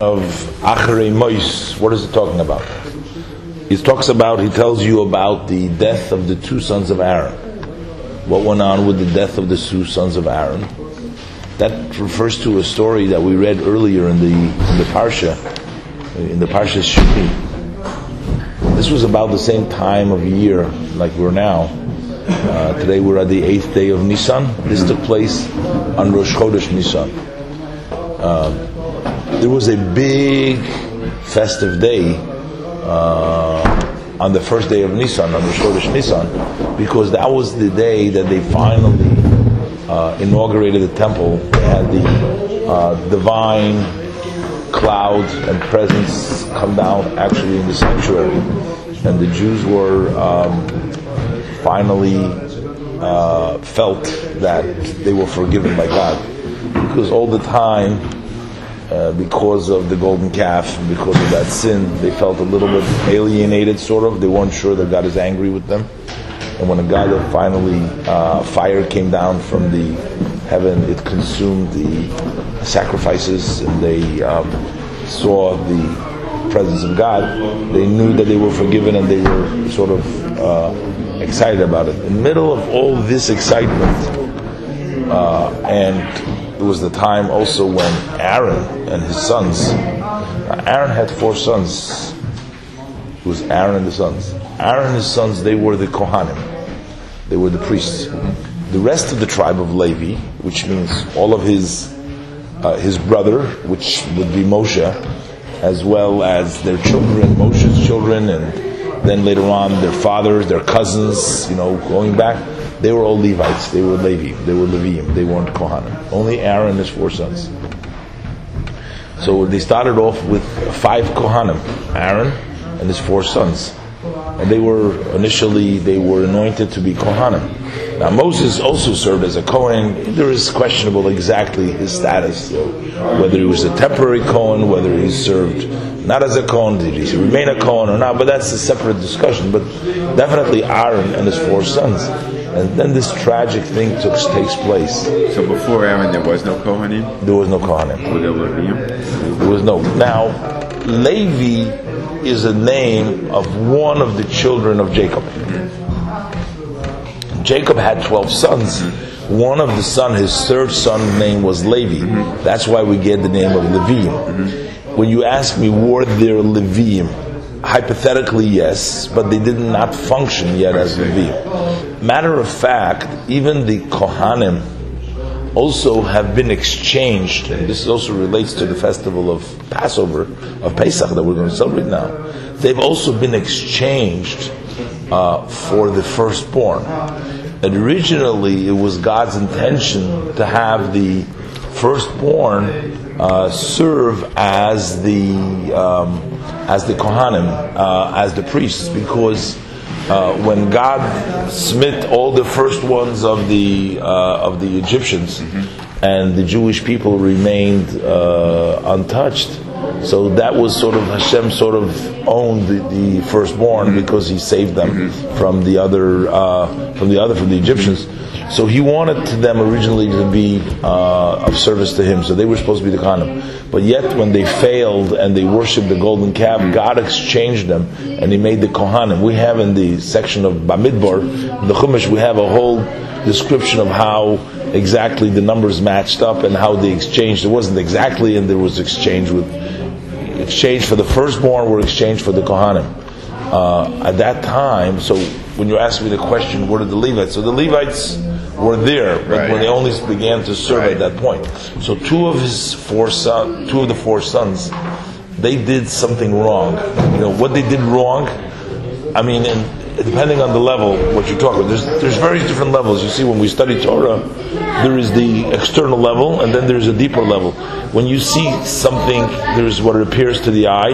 of Achrei Mois, what is it talking about? He talks about, he tells you about the death of the two sons of Aaron. What went on with the death of the two sons of Aaron? That refers to a story that we read earlier in the, in the Parsha, in the Parsha Shmini. This was about the same time of year like we're now. Uh, today we're at the eighth day of Nisan. This took place on Rosh Chodesh Nisan. Uh, there was a big festive day uh, on the first day of Nisan, on the Shodesh Nisan, because that was the day that they finally uh, inaugurated the temple. They had the uh, divine cloud and presence come down actually in the sanctuary, and the Jews were um, finally uh, felt that they were forgiven by God, because all the time uh, because of the golden calf, because of that sin, they felt a little bit alienated, sort of. They weren't sure that God is angry with them. And when God finally, uh, fire came down from the heaven, it consumed the sacrifices, and they um, saw the presence of God. They knew that they were forgiven, and they were sort of uh, excited about it. In the middle of all this excitement, uh, and it was the time also when Aaron and his sons, Aaron had four sons. It was Aaron and the sons. Aaron and his sons, they were the Kohanim. They were the priests. The rest of the tribe of Levi, which means all of his uh, his brother, which would be Moshe, as well as their children, Moshe's children, and then later on their fathers, their cousins, you know, going back they were all Levites. They were Levi. They were Leviim. They weren't Kohanim. Only Aaron and his four sons. So they started off with five Kohanim, Aaron and his four sons. And they were initially they were anointed to be Kohanim. Now Moses also served as a Kohen. There is questionable exactly his status, so whether he was a temporary Kohen, whether he served not as a Kohen, did he remain a Kohen or not, but that's a separate discussion. But definitely Aaron and his four sons. And then this tragic thing took, takes place. So before Aaron, there was no Kohanim? There was no Kohanim. Were there There was no. Now, Levi is a name of one of the children of Jacob. Jacob had 12 sons. One of the son, his third son's name was Levi. That's why we get the name of Levium. When you ask me, were there Levium? Hypothetically, yes, but they did not function yet as Levim. Matter of fact, even the Kohanim also have been exchanged, and this also relates to the festival of Passover, of Pesach that we're going to celebrate now. They've also been exchanged uh, for the firstborn. And originally, it was God's intention to have the firstborn uh, serve as the um, as the Kohanim, uh, as the priests, because uh, when God smit all the first ones of the uh, of the Egyptians, mm-hmm. and the Jewish people remained uh, untouched, so that was sort of Hashem sort of owned the, the firstborn mm-hmm. because he saved them mm-hmm. from the other uh, from the other from the Egyptians. So he wanted them originally to be uh, of service to him, so they were supposed to be the Kohanim. But yet, when they failed and they worshipped the golden calf, God exchanged them and He made the Kohanim. We have in the section of Bamidbar, the Chumash, we have a whole description of how exactly the numbers matched up and how they exchanged. It wasn't exactly, and there was exchange with exchange for the firstborn were exchanged for the Kohanim. Uh, at that time, so when you ask me the question, what are the Levites? So the Levites were there, but right. when they only began to serve right. at that point. So two of his four son, two of the four sons, they did something wrong. You know what they did wrong. I mean, depending on the level, what you're talking about. There's there's various different levels. You see, when we study Torah, there is the external level, and then there's a deeper level. When you see something, there's what it appears to the eye,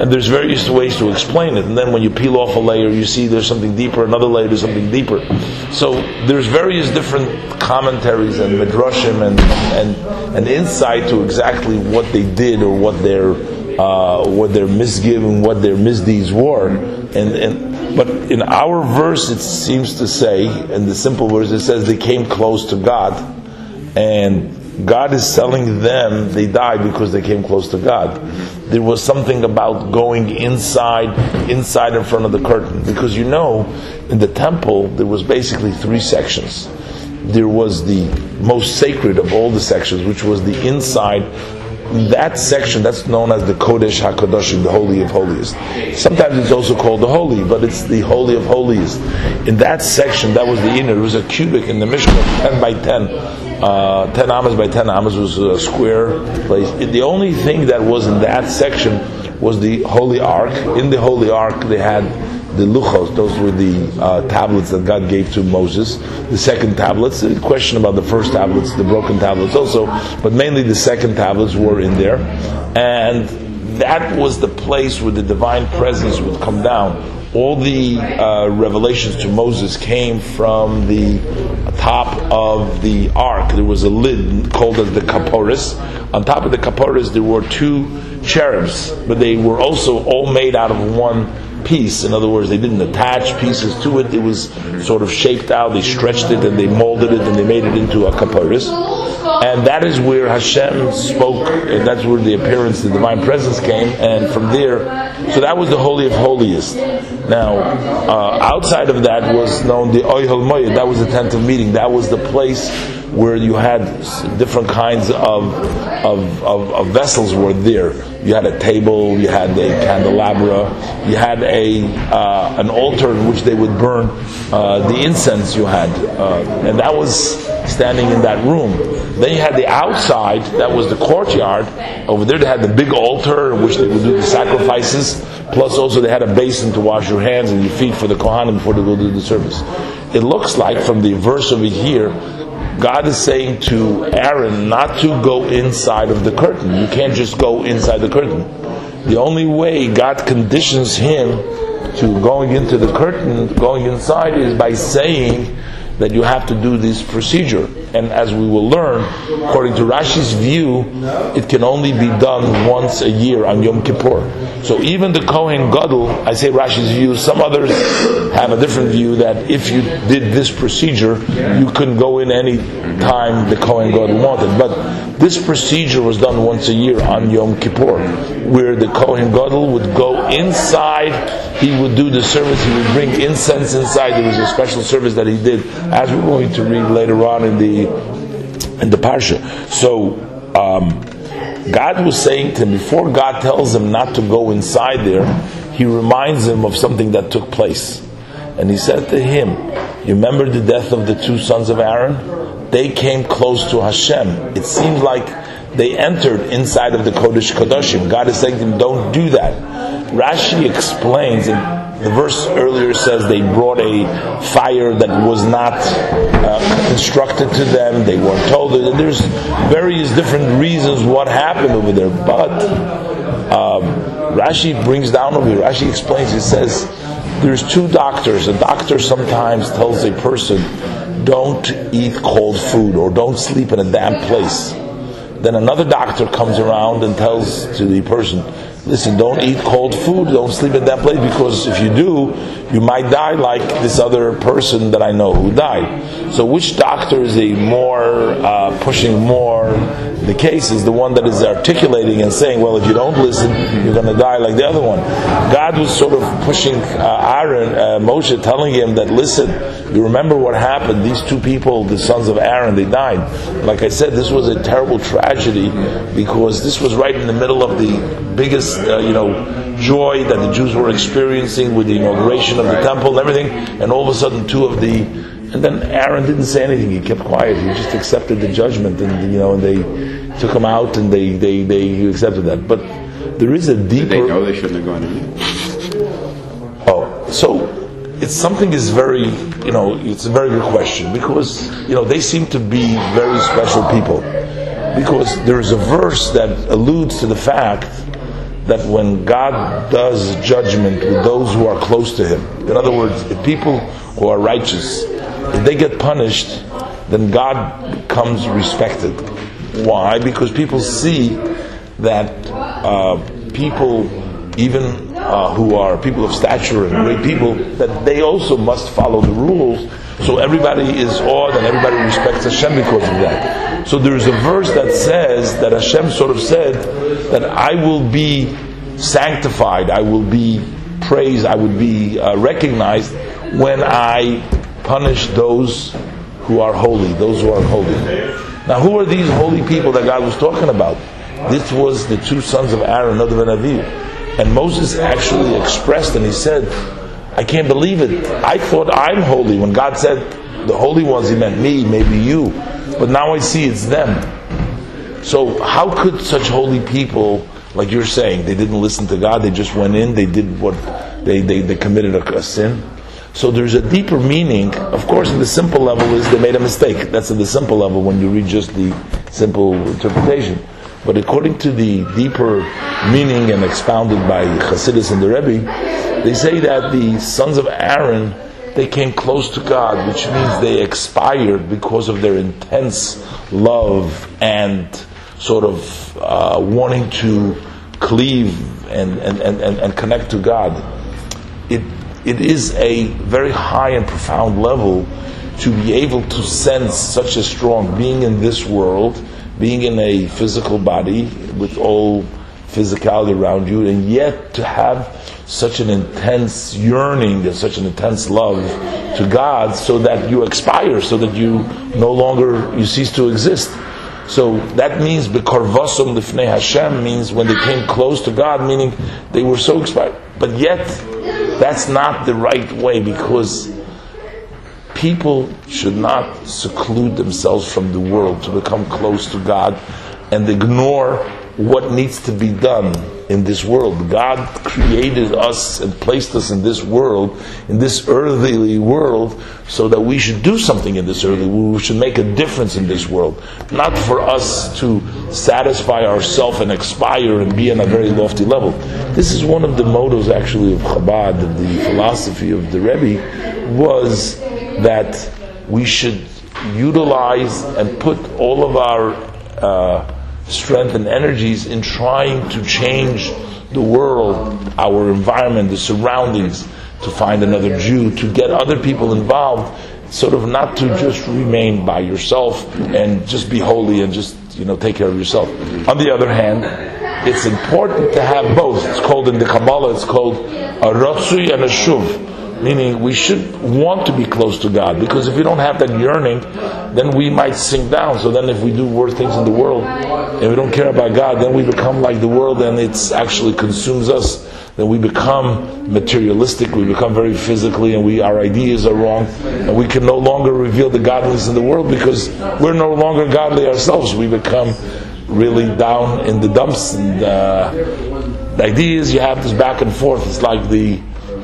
and there's various ways to explain it. And then when you peel off a layer, you see there's something deeper. Another layer, there's something deeper. So there's various different commentaries and midrashim and and and insight to exactly what they did or what their uh, what their misgiving, what their misdeeds were, and and but in our verse, it seems to say, in the simple verse, it says they came close to God, and God is telling them they died because they came close to God. There was something about going inside, inside in front of the curtain. Because you know, in the temple, there was basically three sections. There was the most sacred of all the sections, which was the inside that section that's known as the Kodesh Hakadoshim, the Holy of Holiest. Sometimes it's also called the Holy, but it's the Holy of Holiest. In that section, that was the inner. It was a cubic in the Mishkan, ten by ten. Uh, 10 amas by 10 amas was a square place. The only thing that was in that section was the Holy Ark. In the Holy Ark, they had the luchos, those were the uh, tablets that God gave to Moses. The second tablets, the question about the first tablets, the broken tablets also, but mainly the second tablets were in there. And that was the place where the divine presence would come down. All the uh, revelations to Moses came from the top of the ark. There was a lid called as the kaporis. On top of the kaporis, there were two cherubs, but they were also all made out of one piece. In other words, they didn't attach pieces to it. It was sort of shaped out. They stretched it and they molded it and they made it into a kaparis. And that is where Hashem spoke, and that's where the appearance, the divine presence came, and from there, so that was the Holy of Holiest. Now, uh, outside of that was known the Oyhel Moyed, that was the tent of meeting, that was the place where you had different kinds of, of, of, of, vessels were there. You had a table, you had a candelabra, you had a uh, an altar in which they would burn uh, the incense you had, uh, and that was standing in that room. Then you had the outside, that was the courtyard. Over there they had the big altar in which they would do the sacrifices. Plus also they had a basin to wash your hands and your feet for the Kohanim before they go do the service. It looks like from the verse over here God is saying to Aaron not to go inside of the curtain. You can't just go inside the curtain. The only way God conditions him to going into the curtain, going inside, is by saying that you have to do this procedure. And as we will learn, according to Rashi's view, it can only be done once a year on Yom Kippur. So even the Kohen Gadol, I say Rashi's view, some others have a different view that if you did this procedure, you couldn't go in any time the Kohen Gadol wanted. But this procedure was done once a year on Yom Kippur, where the Kohen Gadol would go inside he would do the service, he would bring incense inside. There was a special service that he did, as we're going to read later on in the in the parsha. So um, God was saying to him before God tells him not to go inside there, He reminds him of something that took place, and He said to him, "You remember the death of the two sons of Aaron? They came close to Hashem. It seemed like." They entered inside of the Kodesh Kodashim. God is saying to them, don't do that. Rashi explains, and the verse earlier says they brought a fire that was not uh, instructed to them, they weren't told. There's various different reasons what happened over there. But um, Rashi brings down over here, Rashi explains, he says, there's two doctors. A doctor sometimes tells a person, don't eat cold food or don't sleep in a damp place. Then another doctor comes around and tells to the person, listen, don't eat cold food, don't sleep in that place, because if you do, you might die like this other person that I know who died. So, which doctor is a more uh, pushing more the case is the one that is articulating and saying, well, if you don't listen, you're going to die like the other one. God was sort of pushing uh, Aaron, uh, Moshe, telling him that, listen, you remember what happened. These two people, the sons of Aaron, they died. Like I said, this was a terrible tragedy because this was right in the middle of the biggest, uh, you know, joy that the Jews were experiencing with the inauguration of the temple and everything, and all of a sudden, two of the and then Aaron didn't say anything. He kept quiet. He just accepted the judgment, and you know, and they took him out, and they they they accepted that. But there is a deeper. Did they know they shouldn't have gone in? Oh, so it's something is very you know it's a very good question because you know they seem to be very special people because there is a verse that alludes to the fact that when God does judgment with those who are close to Him, in other words, if people who are righteous, if they get punished, then God becomes respected. Why? Because people see that uh, people, even uh, who are people of stature and great people, that they also must follow the rules. So everybody is awed and everybody respects Hashem because of that. So there is a verse that says that Hashem sort of said that I will be sanctified, I will be praised, I would be uh, recognized when I punish those who are holy, those who are holy. Now, who are these holy people that God was talking about? This was the two sons of Aaron, Nadav and Avihu. And Moses actually expressed, and he said, I can't believe it. I thought I'm holy. When God said the holy ones, he meant me, maybe you. But now I see it's them. So how could such holy people, like you're saying, they didn't listen to God, they just went in, they did what, they, they, they committed a, a sin? So there's a deeper meaning. Of course, the simple level is they made a mistake. That's at the simple level when you read just the simple interpretation. But according to the deeper meaning and expounded by Chassidus and the Rebbe, they say that the sons of Aaron they came close to God, which means they expired because of their intense love and sort of uh, wanting to cleave and, and, and, and connect to God. It, it is a very high and profound level to be able to sense such a strong being in this world, being in a physical body with all physicality around you, and yet to have such an intense yearning and such an intense love to God so that you expire, so that you no longer, you cease to exist. So that means bekorvasum lifnei Hashem means when they came close to God, meaning they were so expired. But yet, that's not the right way because people should not seclude themselves from the world to become close to God and ignore what needs to be done in this world. God created us and placed us in this world, in this earthly world, so that we should do something in this earthly world. We should make a difference in this world. Not for us to satisfy ourselves and expire and be on a very lofty level. This is one of the mottos actually of Chabad, of the philosophy of the Rebbe, was that we should utilize and put all of our uh, strength and energies in trying to change the world, our environment, the surroundings, to find another Jew, to get other people involved, sort of not to just remain by yourself and just be holy and just you know take care of yourself. On the other hand, it's important to have both. It's called in the Kabbalah, it's called a ratzui and a shuv meaning we should want to be close to God because if we don't have that yearning, then we might sink down. So then, if we do worse things in the world and we don't care about God, then we become like the world and it actually consumes us. Then we become materialistic, we become very physically, and we our ideas are wrong, and we can no longer reveal the godliness in the world because we're no longer godly ourselves. We become really down in the dumps, and uh, the idea is you have this back and forth. It's like the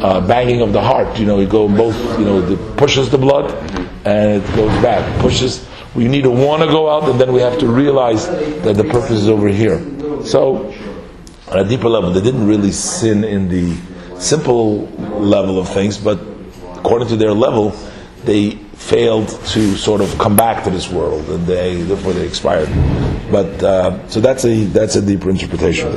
uh, banging of the heart. You know, you go both. You know, it pushes the blood and it goes back. Pushes. We need to want to go out, and then we have to realize that the purpose is over here. So, on a deeper level, they didn't really sin in the simple level of things, but according to their level, they failed to sort of come back to this world, and they therefore they expired. But uh, so that's a that's a deeper interpretation.